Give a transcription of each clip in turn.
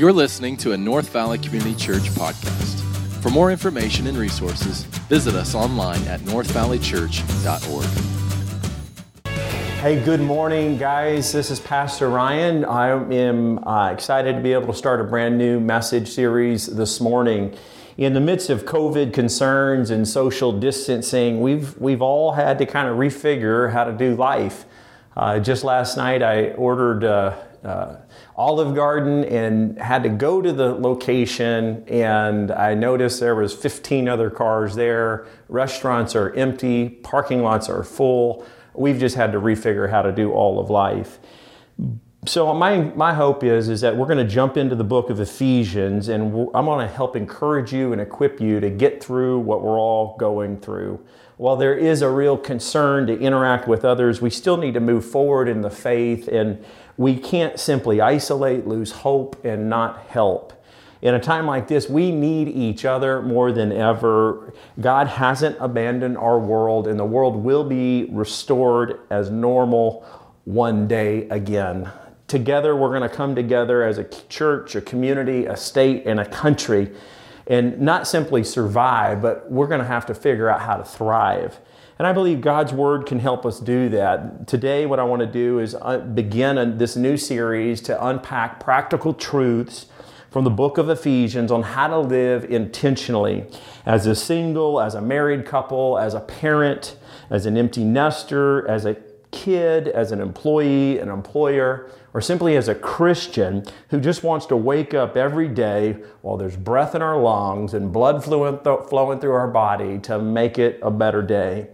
You're listening to a North Valley Community Church podcast. For more information and resources, visit us online at northvalleychurch.org. Hey, good morning, guys. This is Pastor Ryan. I am uh, excited to be able to start a brand new message series this morning. In the midst of COVID concerns and social distancing, we've we've all had to kind of refigure how to do life. Uh, just last night, I ordered. Uh, uh, Olive Garden and had to go to the location and I noticed there was 15 other cars there. Restaurants are empty, parking lots are full. We've just had to refigure how to do all of life. So my, my hope is, is that we're going to jump into the book of Ephesians and I'm going to help encourage you and equip you to get through what we're all going through. While there is a real concern to interact with others, we still need to move forward in the faith and we can't simply isolate, lose hope, and not help. In a time like this, we need each other more than ever. God hasn't abandoned our world, and the world will be restored as normal one day again. Together, we're going to come together as a church, a community, a state, and a country, and not simply survive, but we're going to have to figure out how to thrive. And I believe God's Word can help us do that. Today, what I want to do is uh, begin this new series to unpack practical truths from the book of Ephesians on how to live intentionally as a single, as a married couple, as a parent, as an empty nester, as a kid, as an employee, an employer, or simply as a Christian who just wants to wake up every day while there's breath in our lungs and blood flowing through our body to make it a better day.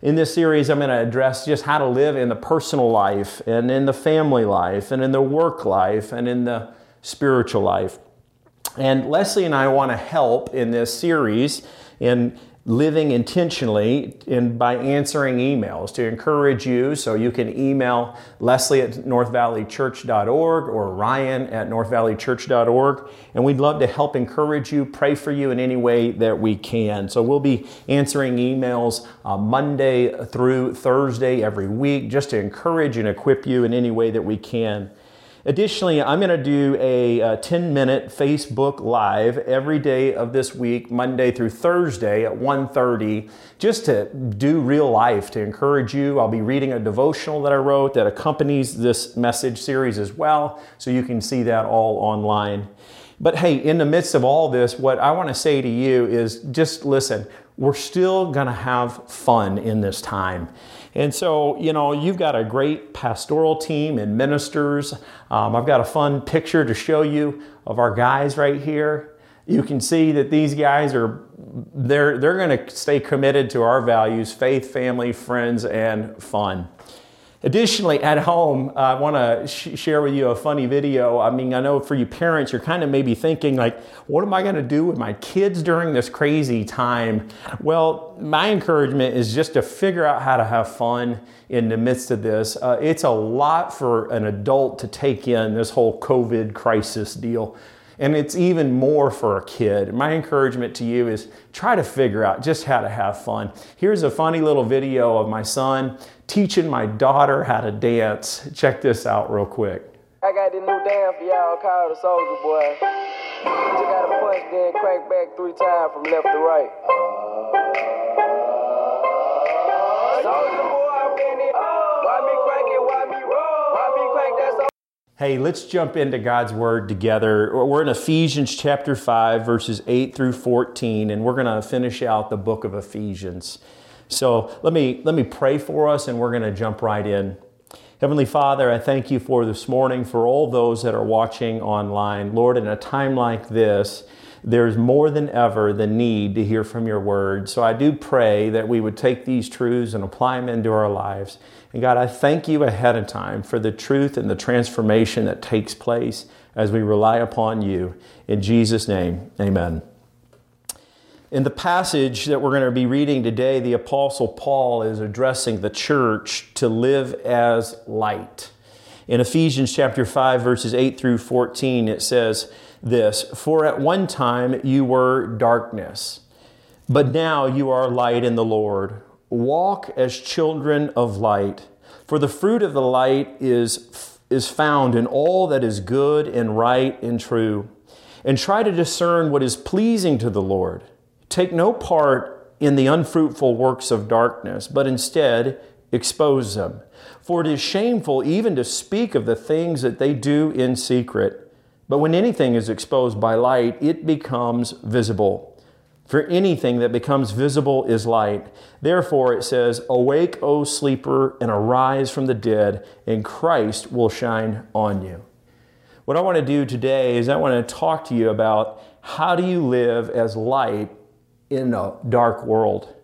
In this series, I'm going to address just how to live in the personal life and in the family life and in the work life and in the spiritual life. And Leslie and I want to help in this series in living intentionally in, by answering emails to encourage you. So you can email Leslie at northvalleychurch.org or Ryan at northvalleychurch.org. And we'd love to help encourage you, pray for you in any way that we can. So we'll be answering emails uh, Monday through Thursday every week just to encourage and equip you in any way that we can. Additionally, I'm going to do a, uh, a 10 minute Facebook Live every day of this week, Monday through Thursday at 1.30, just to do real life, to encourage you. I'll be reading a devotional that I wrote that accompanies this message series as well, so you can see that all online. But hey, in the midst of all this, what I want to say to you is just listen, we're still going to have fun in this time. And so, you know, you've got a great pastoral team and ministers. Um, I've got a fun picture to show you of our guys right here. You can see that these guys are they're they're going to stay committed to our values, faith, family, friends, and fun. Additionally, at home, I want to sh- share with you a funny video. I mean, I know for you parents, you're kind of maybe thinking, like, what am I going to do with my kids during this crazy time? Well, my encouragement is just to figure out how to have fun in the midst of this. Uh, it's a lot for an adult to take in this whole COVID crisis deal. And it's even more for a kid. My encouragement to you is try to figure out just how to have fun. Here's a funny little video of my son teaching my daughter how to dance. Check this out real quick. I got this new dance for y'all called the Soulja Boy. Just gotta punch, then crank back three times from left to right. Soulja Boy, Hey, let's jump into God's Word together. We're in Ephesians chapter 5, verses 8 through 14, and we're going to finish out the book of Ephesians. So let me, let me pray for us and we're going to jump right in. Heavenly Father, I thank you for this morning, for all those that are watching online. Lord, in a time like this, there's more than ever the need to hear from your word. So I do pray that we would take these truths and apply them into our lives. And God, I thank you ahead of time for the truth and the transformation that takes place as we rely upon you. In Jesus' name, amen. In the passage that we're going to be reading today, the Apostle Paul is addressing the church to live as light. In Ephesians chapter 5, verses 8 through 14, it says this For at one time you were darkness, but now you are light in the Lord. Walk as children of light. For the fruit of the light is is found in all that is good and right and true, and try to discern what is pleasing to the Lord. Take no part in the unfruitful works of darkness, but instead expose them. For it is shameful even to speak of the things that they do in secret. But when anything is exposed by light, it becomes visible. For anything that becomes visible is light. Therefore, it says, Awake, O sleeper, and arise from the dead, and Christ will shine on you. What I want to do today is I want to talk to you about how do you live as light in a dark world.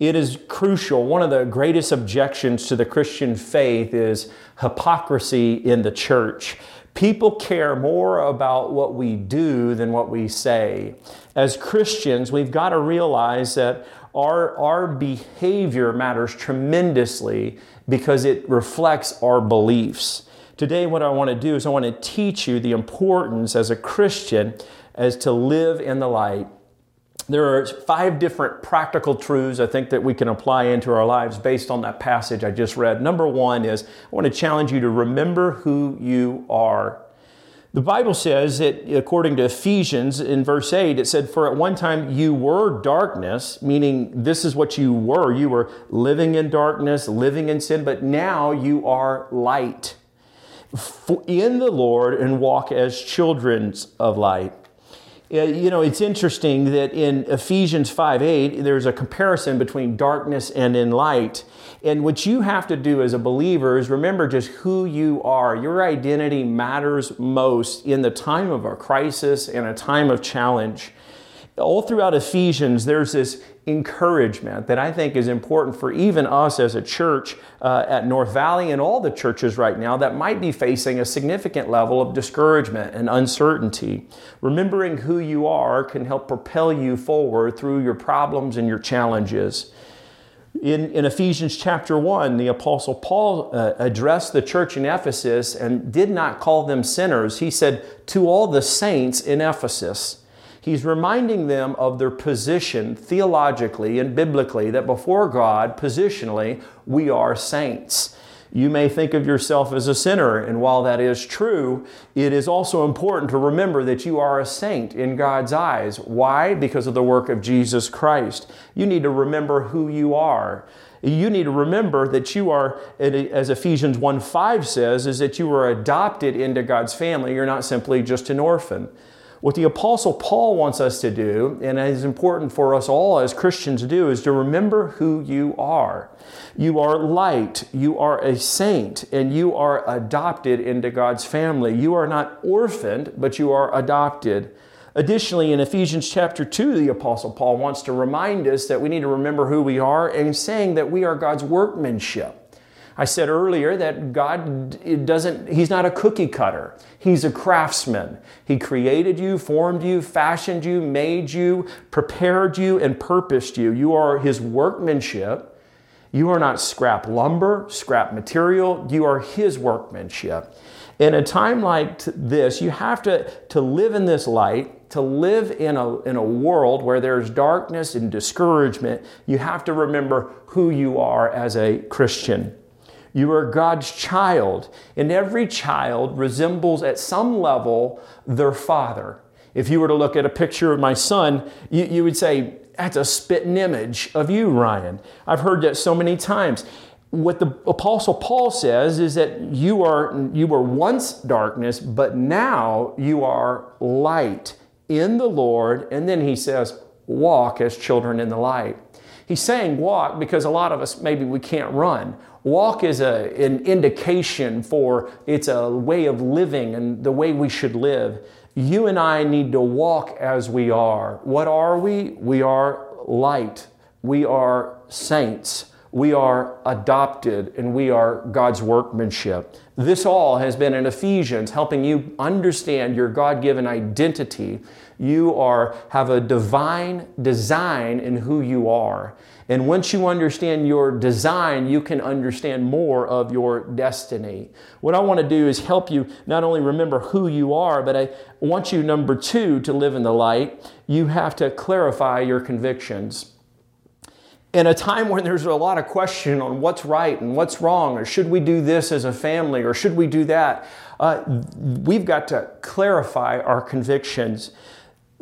It is crucial. One of the greatest objections to the Christian faith is hypocrisy in the church. People care more about what we do than what we say. As Christians, we've got to realize that our, our behavior matters tremendously because it reflects our beliefs. Today, what I want to do is I want to teach you the importance as a Christian as to live in the light there are five different practical truths I think that we can apply into our lives based on that passage I just read. Number one is I want to challenge you to remember who you are. The Bible says that according to Ephesians in verse 8, it said, For at one time you were darkness, meaning this is what you were. You were living in darkness, living in sin, but now you are light in the Lord and walk as children of light you know, it's interesting that in Ephesians 5 8, there's a comparison between darkness and in light. And what you have to do as a believer is remember just who you are. Your identity matters most in the time of a crisis and a time of challenge. All throughout Ephesians, there's this encouragement that I think is important for even us as a church uh, at North Valley and all the churches right now that might be facing a significant level of discouragement and uncertainty. Remembering who you are can help propel you forward through your problems and your challenges. In, in Ephesians chapter 1, the Apostle Paul uh, addressed the church in Ephesus and did not call them sinners. He said, To all the saints in Ephesus, He's reminding them of their position theologically and biblically that before God, positionally, we are saints. You may think of yourself as a sinner, and while that is true, it is also important to remember that you are a saint in God's eyes. Why? Because of the work of Jesus Christ. You need to remember who you are. You need to remember that you are, as Ephesians 1 5 says, is that you were adopted into God's family. You're not simply just an orphan. What the Apostle Paul wants us to do, and it is important for us all as Christians to do, is to remember who you are. You are light, you are a saint, and you are adopted into God's family. You are not orphaned, but you are adopted. Additionally, in Ephesians chapter 2, the Apostle Paul wants to remind us that we need to remember who we are and saying that we are God's workmanship. I said earlier that God doesn't, He's not a cookie cutter. He's a craftsman. He created you, formed you, fashioned you, made you, prepared you, and purposed you. You are His workmanship. You are not scrap lumber, scrap material. You are His workmanship. In a time like this, you have to, to live in this light, to live in a, in a world where there's darkness and discouragement. You have to remember who you are as a Christian. You are God's child, and every child resembles at some level their father. If you were to look at a picture of my son, you, you would say, That's a spitting image of you, Ryan. I've heard that so many times. What the Apostle Paul says is that you, are, you were once darkness, but now you are light in the Lord. And then he says, Walk as children in the light. He's saying walk because a lot of us maybe we can't run Walk is a, an indication for it's a way of living and the way we should live. You and I need to walk as we are. What are we? We are light. We are saints. We are adopted and we are God's workmanship. This all has been in Ephesians, helping you understand your God given identity. You are, have a divine design in who you are. And once you understand your design, you can understand more of your destiny. What I want to do is help you not only remember who you are, but I want you, number two, to live in the light. You have to clarify your convictions. in a time when there's a lot of question on what's right and what's wrong, or should we do this as a family, or should we do that, uh, we've got to clarify our convictions.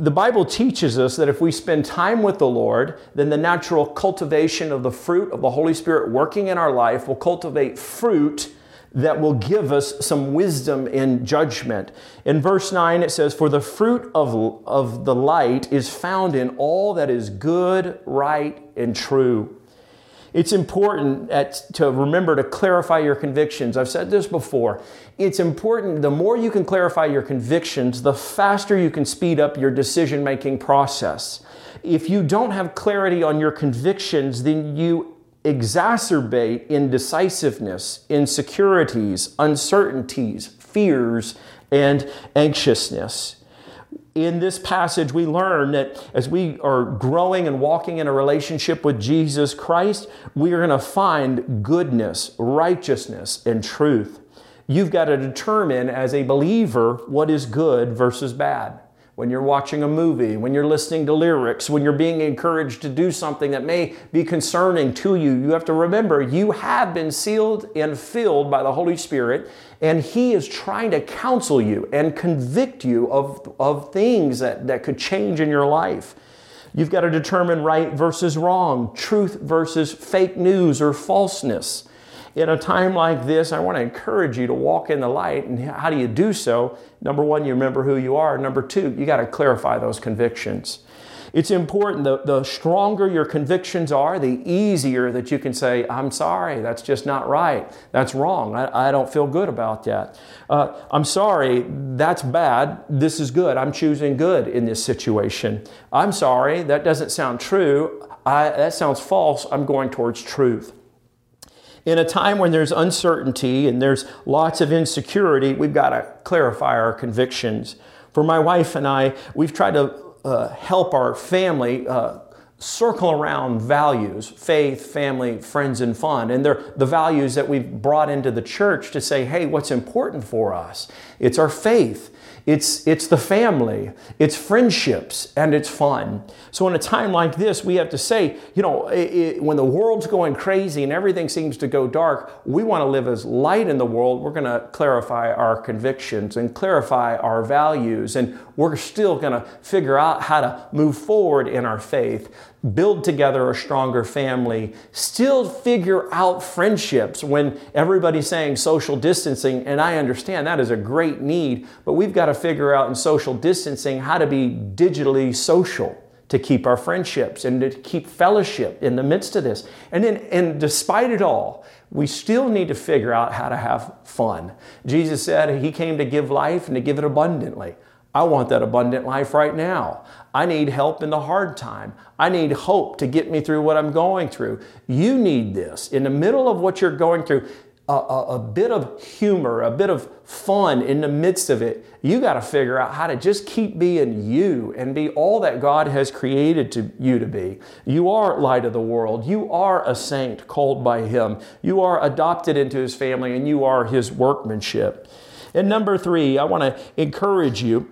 The Bible teaches us that if we spend time with the Lord, then the natural cultivation of the fruit of the Holy Spirit working in our life will cultivate fruit that will give us some wisdom in judgment. In verse 9, it says, For the fruit of, of the light is found in all that is good, right, and true. It's important at, to remember to clarify your convictions. I've said this before. It's important, the more you can clarify your convictions, the faster you can speed up your decision making process. If you don't have clarity on your convictions, then you exacerbate indecisiveness, insecurities, uncertainties, fears, and anxiousness. In this passage, we learn that as we are growing and walking in a relationship with Jesus Christ, we are going to find goodness, righteousness, and truth. You've got to determine as a believer what is good versus bad when you're watching a movie, when you're listening to lyrics, when you're being encouraged to do something that may be concerning to you, you have to remember you have been sealed and filled by the Holy Spirit, and He is trying to counsel you and convict you of, of things that, that could change in your life. You've got to determine right versus wrong, truth versus fake news or falseness in a time like this, I want to encourage you to walk in the light. And how do you do so? Number one, you remember who you are. Number two, you got to clarify those convictions. It's important, the, the stronger your convictions are, the easier that you can say, I'm sorry, that's just not right. That's wrong. I, I don't feel good about that. Uh, I'm sorry, that's bad. This is good. I'm choosing good in this situation. I'm sorry, that doesn't sound true. I, that sounds false. I'm going towards truth. In a time when there's uncertainty and there's lots of insecurity, we've got to clarify our convictions. For my wife and I, we've tried to uh, help our family uh, circle around values faith, family, friends, and fun. And they're the values that we've brought into the church to say, hey, what's important for us? It's our faith. It's, it's the family, it's friendships, and it's fun. So, in a time like this, we have to say, you know, it, it, when the world's going crazy and everything seems to go dark, we want to live as light in the world. We're going to clarify our convictions and clarify our values, and we're still going to figure out how to move forward in our faith build together a stronger family, still figure out friendships when everybody's saying social distancing. And I understand that is a great need, but we've got to figure out in social distancing how to be digitally social to keep our friendships and to keep fellowship in the midst of this. And then, and despite it all, we still need to figure out how to have fun. Jesus said he came to give life and to give it abundantly. I want that abundant life right now. I need help in the hard time. I need hope to get me through what I'm going through. You need this. In the middle of what you're going through, a, a, a bit of humor, a bit of fun in the midst of it. You got to figure out how to just keep being you and be all that God has created to, you to be. You are light of the world. You are a saint called by Him. You are adopted into His family and you are His workmanship. And number three, I want to encourage you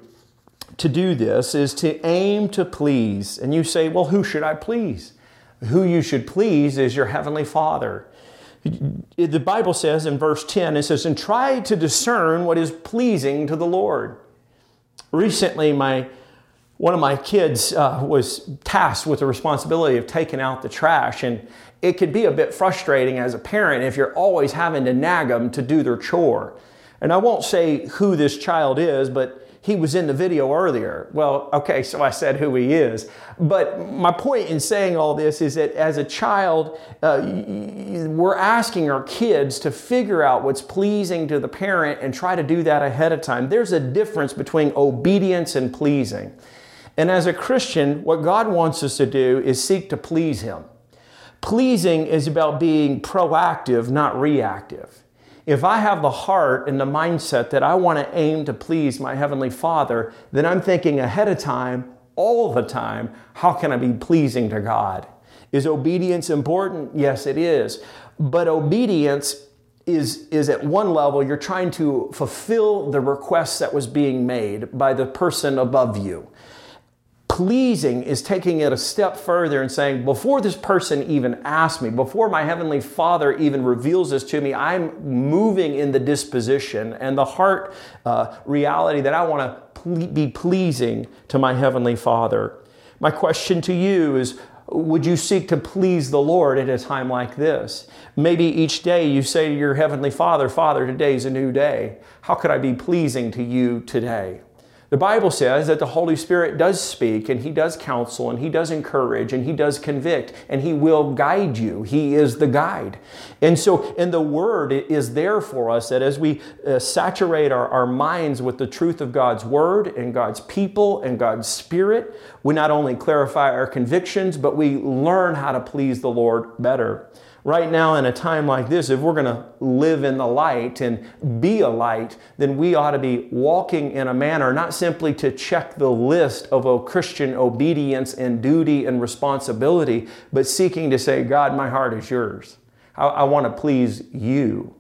to do this is to aim to please. And you say, well, who should I please? Who you should please is your Heavenly Father. The Bible says in verse 10, it says, and try to discern what is pleasing to the Lord. Recently, my one of my kids uh, was tasked with the responsibility of taking out the trash, and it could be a bit frustrating as a parent if you're always having to nag them to do their chore. And I won't say who this child is, but he was in the video earlier. Well, okay, so I said who he is. But my point in saying all this is that as a child, uh, we're asking our kids to figure out what's pleasing to the parent and try to do that ahead of time. There's a difference between obedience and pleasing. And as a Christian, what God wants us to do is seek to please Him. Pleasing is about being proactive, not reactive. If I have the heart and the mindset that I want to aim to please my Heavenly Father, then I'm thinking ahead of time, all the time, how can I be pleasing to God? Is obedience important? Yes, it is. But obedience is, is at one level, you're trying to fulfill the request that was being made by the person above you pleasing is taking it a step further and saying, before this person even asks me, before my Heavenly Father even reveals this to me, I'm moving in the disposition and the heart uh, reality that I want to ple- be pleasing to my Heavenly Father. My question to you is would you seek to please the Lord at a time like this? Maybe each day you say to your Heavenly Father, Father, today's a new day. How could I be pleasing to you today? The Bible says that the Holy Spirit does speak and He does counsel and He does encourage and He does convict and He will guide you. He is the guide. And so, and the Word is there for us that as we uh, saturate our, our minds with the truth of God's Word and God's people and God's Spirit, we not only clarify our convictions, but we learn how to please the Lord better right now in a time like this, if we're going to live in the light and be a light, then we ought to be walking in a manner not simply to check the list of a Christian obedience and duty and responsibility, but seeking to say, God, my heart is yours. I, I want to please you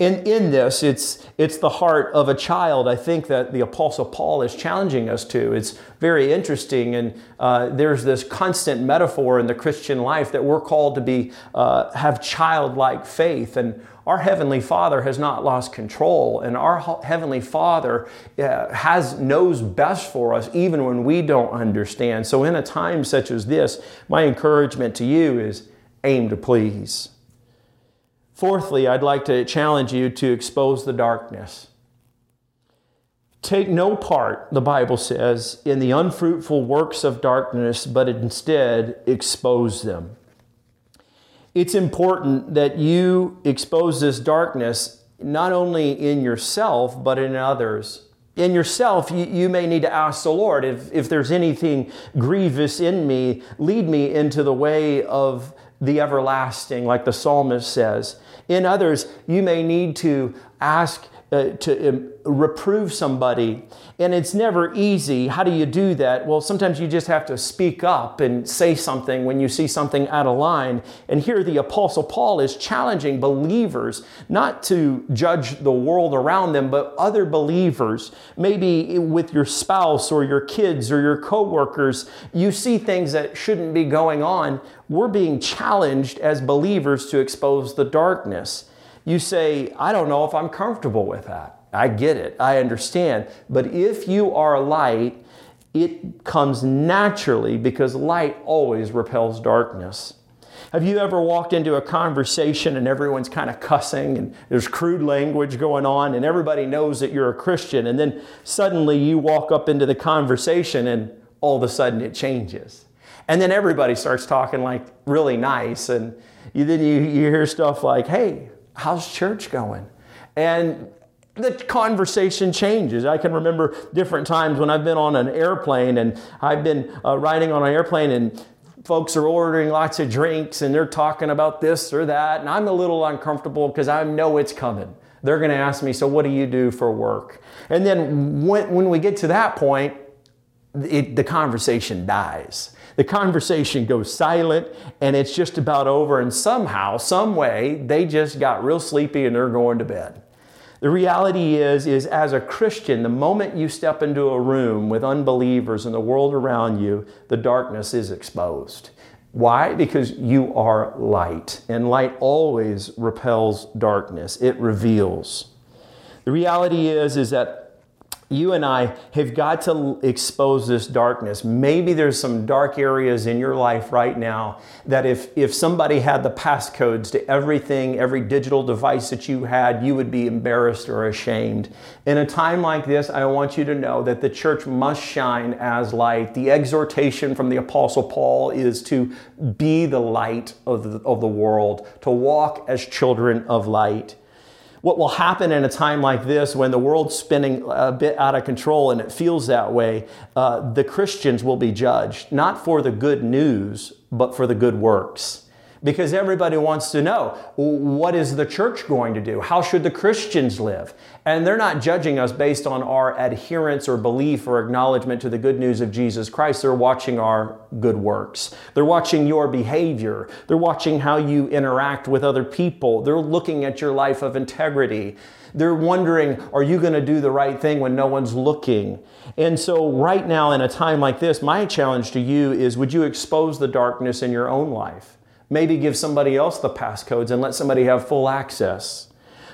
in, in this, it's, it's the heart of a child, I think, that the Apostle Paul is challenging us to. It's very interesting, and uh, there's this constant metaphor in the Christian life that we're called to be, uh, have childlike faith. And our Heavenly Father has not lost control, and our Heavenly Father uh, has knows best for us even when we don't understand. So, in a time such as this, my encouragement to you is aim to please. Fourthly, I'd like to challenge you to expose the darkness. Take no part, the Bible says, in the unfruitful works of darkness, but instead expose them. It's important that you expose this darkness not only in yourself, but in others. In yourself, you, you may need to ask the Lord if, if there's anything grievous in me, lead me into the way of the everlasting, like the psalmist says. In others, you may need to ask uh, to um, reprove somebody. And it's never easy. How do you do that? Well, sometimes you just have to speak up and say something when you see something out of line. And here the Apostle Paul is challenging believers not to judge the world around them, but other believers. Maybe with your spouse or your kids or your coworkers, you see things that shouldn't be going on. We're being challenged as believers to expose the darkness you say, I don't know if I'm comfortable with that. I get it, I understand. But if you are light, it comes naturally because light always repels darkness. Have you ever walked into a conversation and everyone's kind of cussing and there's crude language going on and everybody knows that you're a Christian and then suddenly you walk up into the conversation and all of a sudden it changes. And then everybody starts talking like really nice and you, then you, you hear stuff like, hey, how's church going? And the conversation changes. I can remember different times when I've been on an airplane and I've been uh, riding on an airplane and folks are ordering lots of drinks and they're talking about this or that. And I'm a little uncomfortable because I know it's coming. They're going to ask me, So, what do you do for work? And then when, when we get to that point, it, the conversation dies the conversation goes silent and it's just about over. And somehow, some way, they just got real sleepy and they're going to bed. The reality is, is as a Christian, the moment you step into a room with unbelievers and the world around you, the darkness is exposed. Why? Because you are light, and light always repels darkness. It reveals. The reality is, is that you and I have got to expose this darkness. Maybe there's some dark areas in your life right now that if, if somebody had the passcodes to everything, every digital device that you had, you would be embarrassed or ashamed. In a time like this, I want you to know that the church must shine as light. The exhortation from the Apostle Paul is to be the light of the, of the world, to walk as children of light what will happen in a time like this when the world's spinning a bit out of control and it feels that way, uh, the Christians will be judged, not for the good news, but for the good works. Because everybody wants to know what is the church going to do? How should the Christians live? And they're not judging us based on our adherence or belief or acknowledgement to the good news of Jesus Christ. They're watching our good works. They're watching your behavior. They're watching how you interact with other people. They're looking at your life of integrity. They're wondering, are you going to do the right thing when no one's looking? And so, right now, in a time like this, my challenge to you is would you expose the darkness in your own life? Maybe give somebody else the passcodes and let somebody have full access.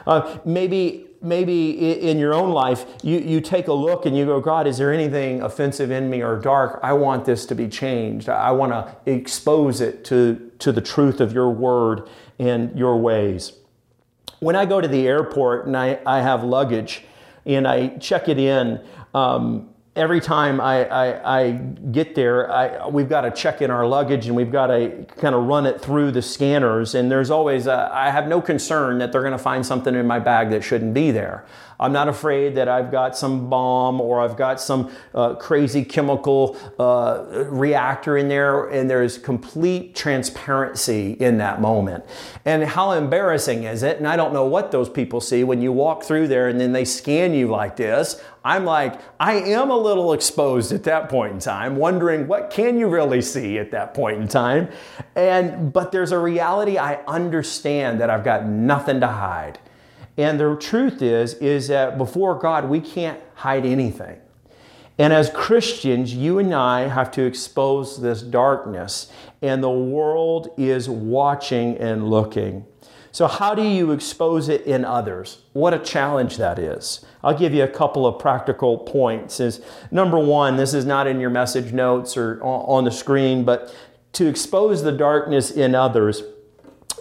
Uh, maybe, maybe in your own life, you, you take a look and you go, God, is there anything offensive in me or dark? I want this to be changed. I want to expose it to, to the truth of your word and your ways. When I go to the airport and I, I have luggage and I check it in, um, every time I, I, I get there, I, we've got to check in our luggage and we've got to kind of run it through the scanners. And there's always, a, I have no concern that they're going to find something in my bag that shouldn't be there. I'm not afraid that I've got some bomb or I've got some uh, crazy chemical uh, reactor in there, and there's complete transparency in that moment. And how embarrassing is it? And I don't know what those people see when you walk through there and then they scan you like this. I'm like, I am a little exposed at that point in time, wondering what can you really see at that point in time. And but there's a reality I understand that I've got nothing to hide. And the truth is, is that before God, we can't hide anything. And as Christians, you and I have to expose this darkness, and the world is watching and looking. So, how do you expose it in others? What a challenge that is. I'll give you a couple of practical points. Is number one, this is not in your message notes or on the screen, but to expose the darkness in others,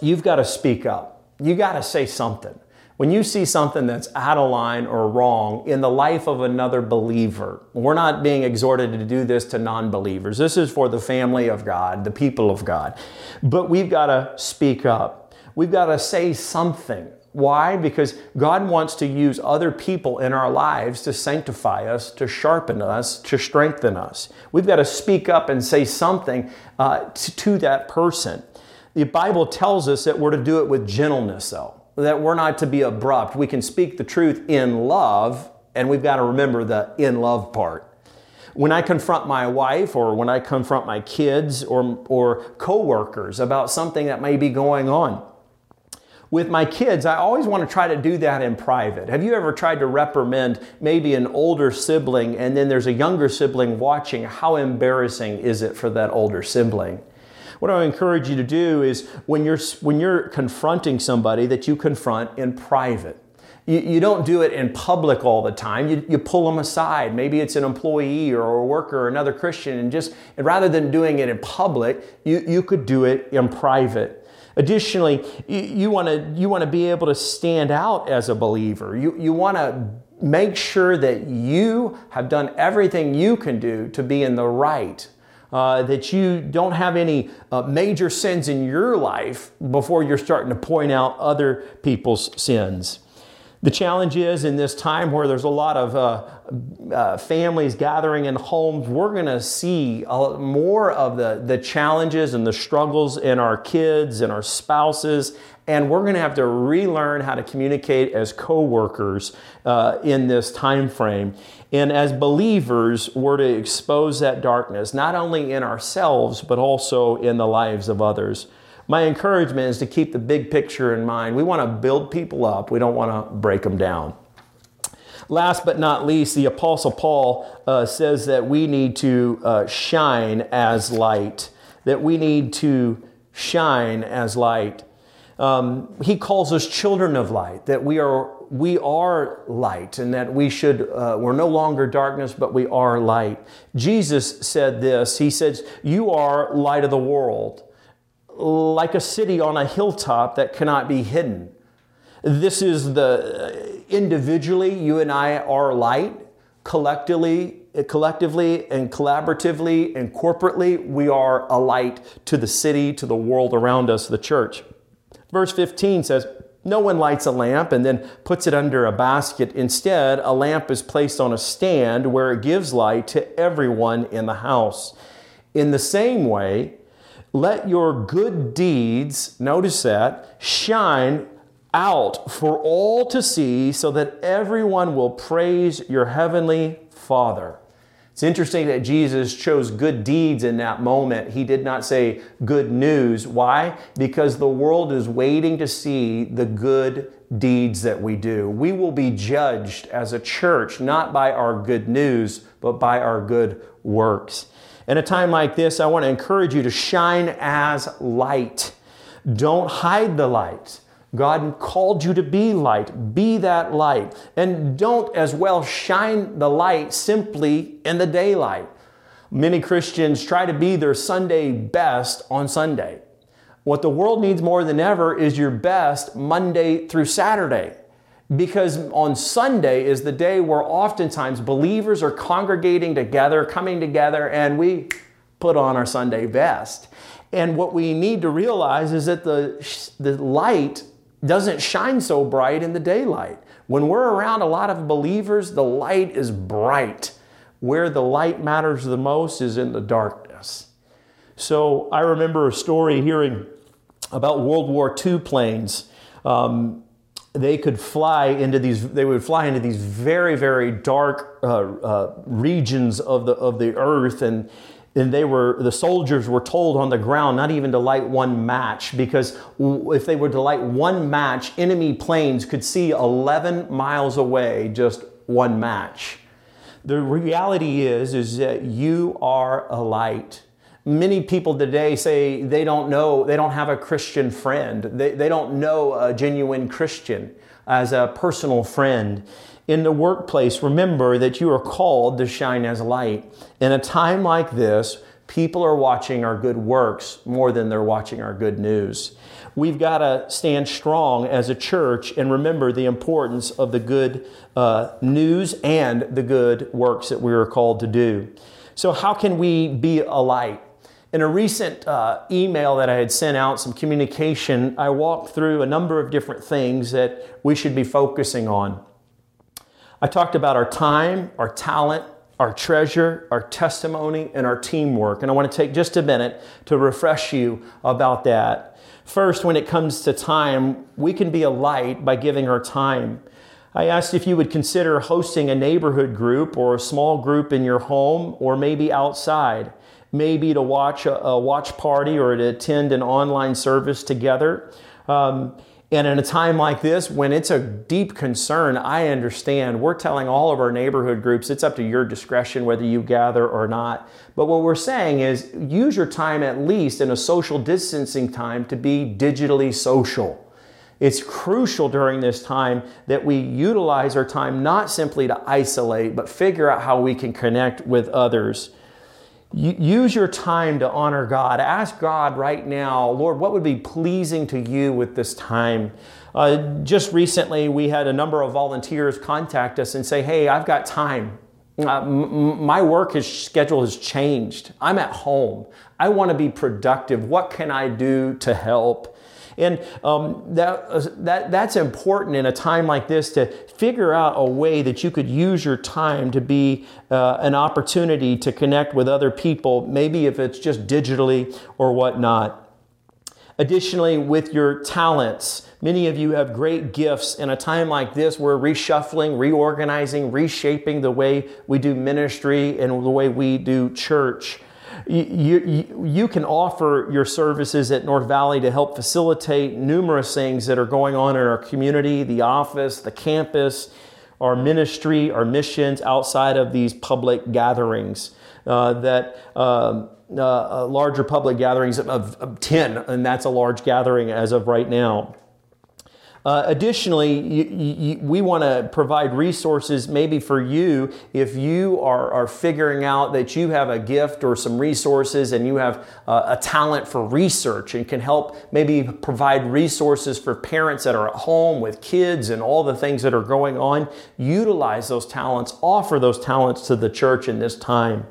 you've got to speak up. You got to say something. When you see something that's out of line or wrong in the life of another believer, we're not being exhorted to do this to non believers. This is for the family of God, the people of God. But we've got to speak up. We've got to say something. Why? Because God wants to use other people in our lives to sanctify us, to sharpen us, to strengthen us. We've got to speak up and say something uh, to, to that person. The Bible tells us that we're to do it with gentleness, though that we're not to be abrupt. We can speak the truth in love, and we've got to remember the in love part. When I confront my wife or when I confront my kids or, or coworkers about something that may be going on, with my kids, I always want to try to do that in private. Have you ever tried to reprimand maybe an older sibling and then there's a younger sibling watching? How embarrassing is it for that older sibling? What I encourage you to do is when you're, when you're confronting somebody that you confront in private. You, you don't do it in public all the time. You, you pull them aside. Maybe it's an employee or a worker or another Christian, and just and rather than doing it in public, you, you could do it in private. Additionally, you, want to you want to be able to stand out as a believer. You, you want to make sure that you have done everything you can do to be in the right uh, that you don't have any uh, major sins in your life before you're starting to point out other people's sins. The challenge is in this time where there's a lot of uh, uh, families gathering in homes, we're going to see more of the, the challenges and the struggles in our kids and our spouses and we're going to have to relearn how to communicate as co-workers uh, in this time frame and as believers we're to expose that darkness not only in ourselves but also in the lives of others my encouragement is to keep the big picture in mind. We want to build people up. We don't want to break them down. Last but not least, the Apostle Paul uh, says that we need to uh, shine as light, that we need to shine as light. Um, he calls us children of light, that we are, we are light and that we should, uh, we're no longer darkness, but we are light. Jesus said this. He says, You are light of the world, like a city on a hilltop that cannot be hidden. This is the individually, you and I are light. Collectively, collectively and collaboratively and corporately, we are a light to the city, to the world around us, the church. Verse 15 says, No one lights a lamp and then puts it under a basket. Instead, a lamp is placed on a stand where it gives light to everyone in the house. In the same way, Let your good deeds, notice that, shine out for all to see so that everyone will praise your heavenly Father. It's interesting that Jesus chose good deeds in that moment. He did not say good news. Why? Because the world is waiting to see the good deeds that we do. We will be judged as a church not by our good news, but by our good works. In a time like this, I want to encourage you to shine as light. Don't hide the light. God called you to be light. Be that light. And don't as well shine the light simply in the daylight. Many Christians try to be their Sunday best on Sunday. What the world needs more than ever is your best Monday through Saturday. Because on Sunday is the day where oftentimes believers are congregating together, coming together, and we put on our Sunday best. And what we need to realize is that the, the light doesn't shine so bright in the daylight. When we're around a lot of believers, the light is bright. Where the light matters the most is in the darkness. So I remember a story hearing about World War II planes. Um, they could fly into these. They would fly into these very, very dark uh, uh, regions of the of the earth, and and they were the soldiers were told on the ground not even to light one match because if they were to light one match enemy planes could see 11 miles away just one match the reality is is that you are a light many people today say they don't know they don't have a christian friend they, they don't know a genuine christian as a personal friend in the workplace, remember that you are called to shine as light. In a time like this, people are watching our good works more than they're watching our good news. We've got to stand strong as a church and remember the importance of the good uh, news and the good works that we are called to do. So, how can we be a light? In a recent uh, email that I had sent out, some communication, I walked through a number of different things that we should be focusing on. I talked about our time, our talent, our treasure, our testimony, and our teamwork. And I want to take just a minute to refresh you about that. First, when it comes to time, we can be a light by giving our time. I asked if you would consider hosting a neighborhood group or a small group in your home or maybe outside, maybe to watch a, a watch party or to attend an online service together. Um, and in a time like this, when it's a deep concern, I understand. We're telling all of our neighborhood groups it's up to your discretion whether you gather or not. But what we're saying is use your time at least in a social distancing time to be digitally social. It's crucial during this time that we utilize our time not simply to isolate, but figure out how we can connect with others use your time to honor God. Ask God right now, Lord, what would be pleasing to you with this time? Uh, just recently, we had a number of volunteers contact us and say, Hey, I've got time. Uh, m- my work is, schedule has changed. I'm at home. I want to be productive. What can I do to help? And um, that, that, that's important in a time like this to figure out a way that you could use your time to be uh, an opportunity to connect with other people, maybe if it's just digitally or whatnot. Additionally, with your talents, many of you have great gifts. In a time like this, we're reshuffling, reorganizing, reshaping the way we do ministry and the way we do church you, you, you can offer your services at North Valley to help facilitate numerous things that are going on in our community, the office, the campus, our ministry, our missions outside of these public gatherings. Uh, that um, uh, uh, larger public gatherings of, of 10, and that's a large gathering as of right now. Uh, additionally, you, you, we want to provide resources maybe for you if you are, are figuring out that you have a gift or some resources and you have uh, a talent for research and can help maybe provide resources for parents that are at home with kids and all the things that are going on. Utilize those talents, offer those talents to the church in this time.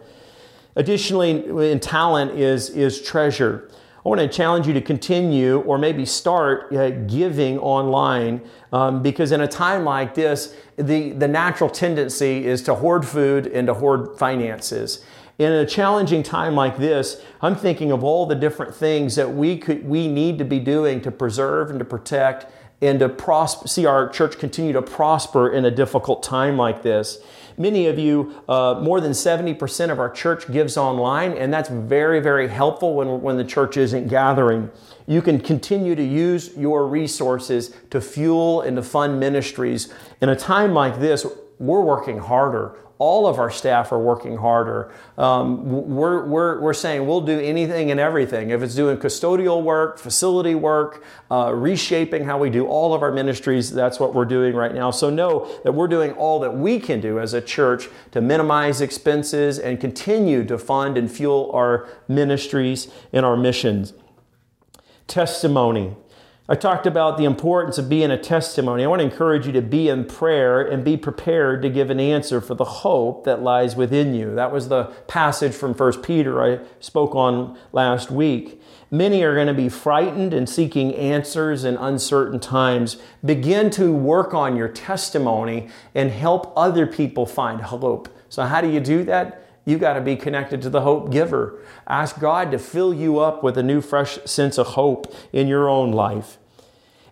Additionally, in talent is, is treasure. I want to challenge you to continue or maybe start uh, giving online um, because in a time like this, the, the natural tendency is to hoard food and to hoard finances. In a challenging time like this, I'm thinking of all the different things that we could we need to be doing to preserve and to protect and to prosper, see our church continue to prosper in a difficult time like this. Many of you, uh, more than 70% of our church gives online, and that's very, very helpful when, when the church isn't gathering. You can continue to use your resources to fuel and to fund ministries. In a time like this, we're working harder all of our staff are working harder. Um, we're, we're, we're saying we'll do anything and everything. If it's doing custodial work, facility work, uh, reshaping how we do all of our ministries, that's what we're doing right now. So know that we're doing all that we can do as a church to minimize expenses and continue to fund and fuel our ministries and our missions. Testimony. I talked about the importance of being a testimony. I want to encourage you to be in prayer and be prepared to give an answer for the hope that lies within you. That was the passage from 1 Peter I spoke on last week. Many are going to be frightened and seeking answers in uncertain times. Begin to work on your testimony and help other people find hope. So, how do you do that? You got to be connected to the hope giver. Ask God to fill you up with a new, fresh sense of hope in your own life.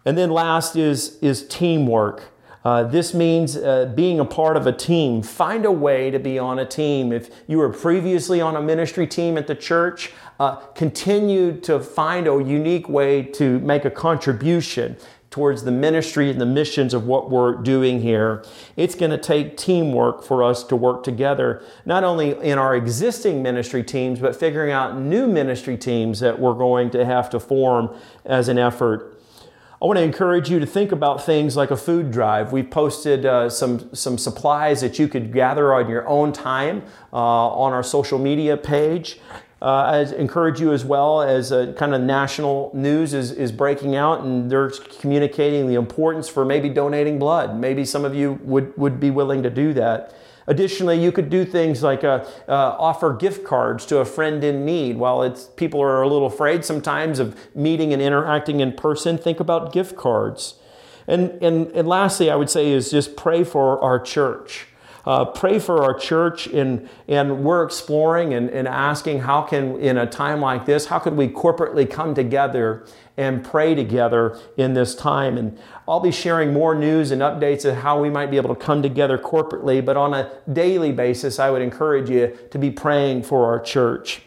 And then last is, is teamwork. Uh, this means uh, being a part of a team. Find a way to be on a team. If you were previously on a ministry team at the church, uh, continue to find a unique way to make a contribution towards the ministry and the missions of what we're doing here. It's going to take teamwork for us to work together, not only in our existing ministry teams, but figuring out new ministry teams that we're going to have to form as an effort. I want to encourage you to think about things like a food drive. We've posted uh, some, some supplies that you could gather on your own time uh, on our social media page. Uh, I encourage you as well as kind of national news is, is breaking out and they're communicating the importance for maybe donating blood. Maybe some of you would, would be willing to do that. Additionally, you could do things like uh, uh, offer gift cards to a friend in need. While it's, people are a little afraid sometimes of meeting and interacting in person, think about gift cards. And, and, and lastly, I would say is just pray for our church. Uh, pray for our church, and, and we're exploring and, and asking how can, in a time like this, how could we corporately come together and pray together in this time. And I'll be sharing more news and updates of how we might be able to come together corporately, but on a daily basis, I would encourage you to be praying for our church.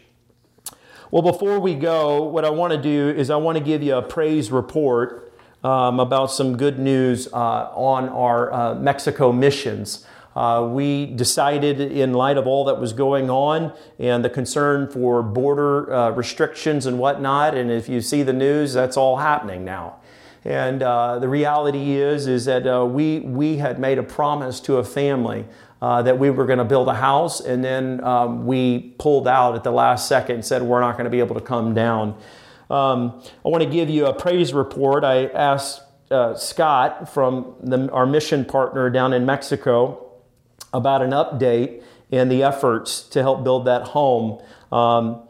Well, before we go, what I want to do is I want to give you a praise report um, about some good news uh, on our uh, Mexico missions. Uh, we decided, in light of all that was going on and the concern for border uh, restrictions and whatnot, and if you see the news, that's all happening now. And uh, the reality is, is that uh, we we had made a promise to a family uh, that we were going to build a house, and then um, we pulled out at the last second and said we're not going to be able to come down. Um, I want to give you a praise report. I asked uh, Scott from the, our mission partner down in Mexico about an update in the efforts to help build that home. Um,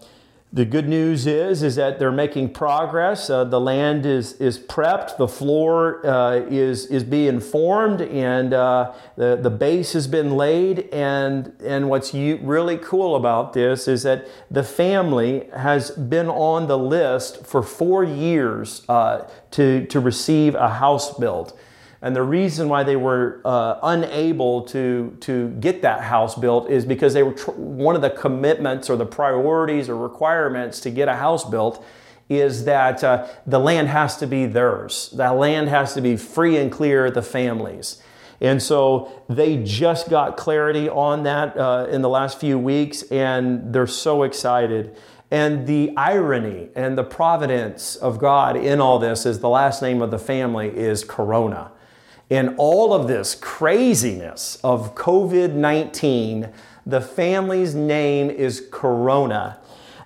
the good news is is that they're making progress. Uh, the land is is prepped. The floor uh, is is being formed, and uh, the the base has been laid. And and what's really cool about this is that the family has been on the list for four years uh, to to receive a house built. And the reason why they were uh, unable to, to get that house built is because they were tr- one of the commitments or the priorities or requirements to get a house built is that uh, the land has to be theirs. That land has to be free and clear of the families. And so they just got clarity on that uh, in the last few weeks, and they're so excited. And the irony and the providence of God in all this is the last name of the family is Corona in all of this craziness of COVID 19, the family's name is Corona.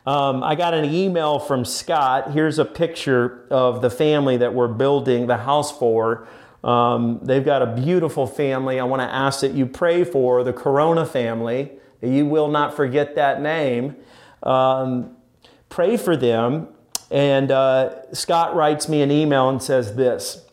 Um, I got an email from Scott. Here's a picture of the family that we're building the house for. Um, they've got a beautiful family. I want to ask that you pray for the Corona family. You will not forget that name. Um, pray for them. And uh, Scott writes me an email and says this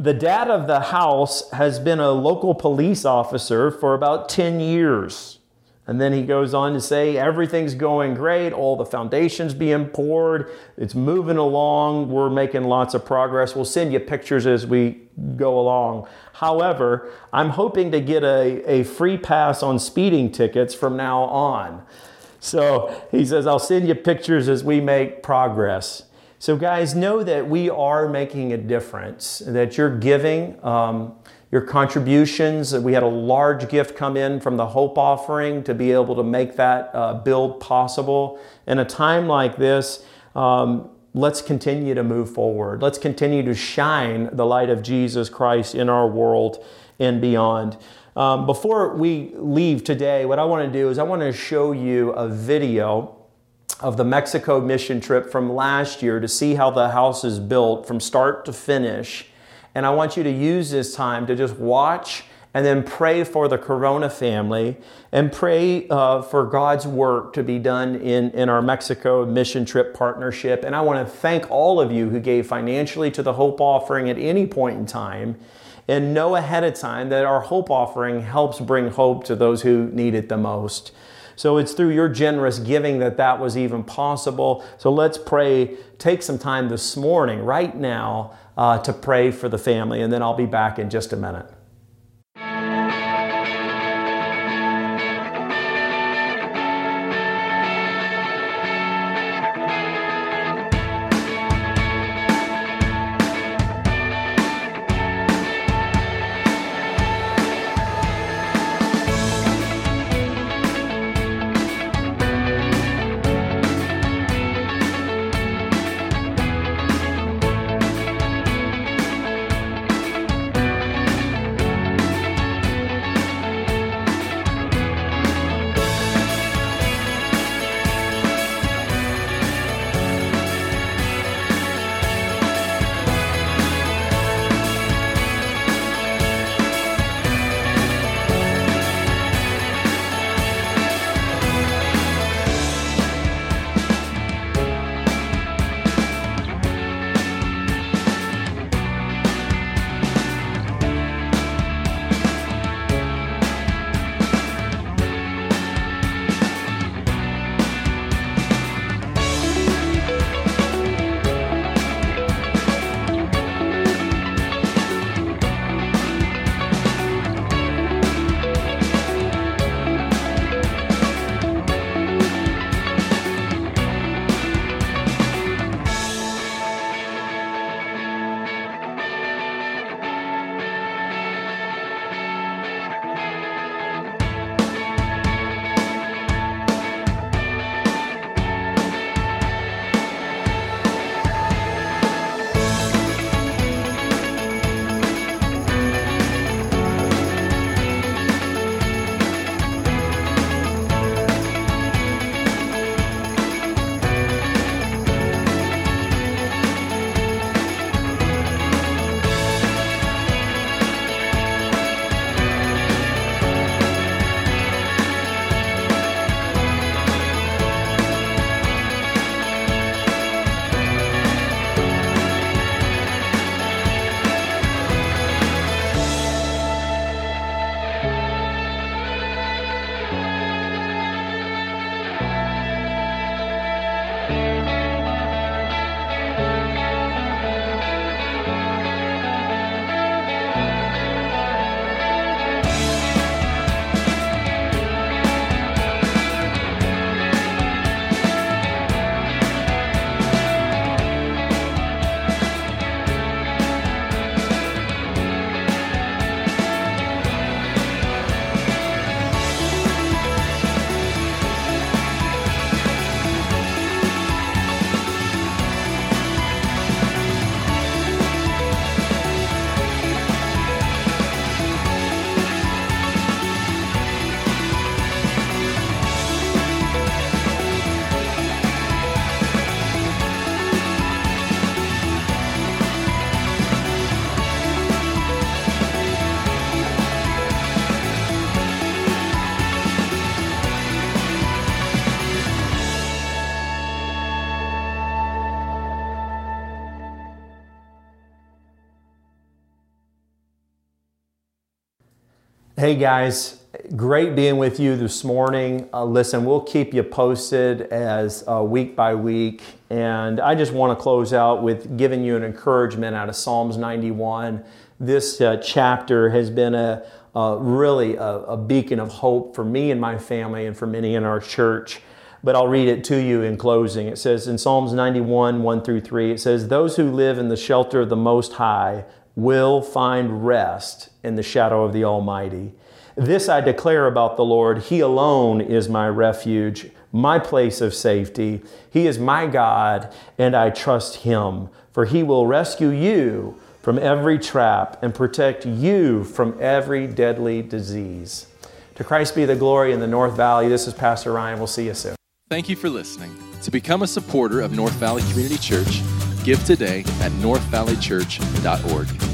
the dad of the house has been a local police officer for about 10 years. And then he goes on to say, everything's going great, all the foundations being poured, it's moving along, we're making lots of progress. We'll send you pictures as we go along. However, I'm hoping to get a, a free pass on speeding tickets from now on. So he says, I'll send you pictures as we make progress. So, guys, know that we are making a difference, that you're giving. Um, your contributions. We had a large gift come in from the Hope Offering to be able to make that uh, build possible. In a time like this, um, let's continue to move forward. Let's continue to shine the light of Jesus Christ in our world and beyond. Um, before we leave today, what I want to do is I want to show you a video of the Mexico mission trip from last year to see how the house is built from start to finish. And I want you to use this time to just watch and then pray for the Corona family and pray uh, for God's work to be done in, in our Mexico mission trip partnership. And I want to thank all of you who gave financially to the Hope Offering at any point in time and know ahead of time that our Hope Offering helps bring hope to those who need it the most. So it's through your generous giving that that was even possible. So let's pray. Take some time this morning, right now, uh, to pray for the family, and then I'll be back in just a minute. Hey guys, Great being with you this morning. Uh, listen, we'll keep you posted as uh, week by week. And I just want to close out with giving you an encouragement out of Psalms 91. This uh, chapter has been a, a really a, a beacon of hope for me and my family and for many in our church. But I'll read it to you in closing. It says in Psalms 91, 1 through 3, it says, Those who live in the shelter of the Most High will find rest in the shadow of the Almighty. This I declare about the Lord He alone is my refuge, my place of safety. He is my God, and I trust Him, for He will rescue you from every trap and protect you from every deadly disease. To Christ be the glory in the North Valley. This is Pastor Ryan. We'll see you soon. Thank you for listening. To become a supporter of North Valley Community Church, give today at northvalleychurch.org.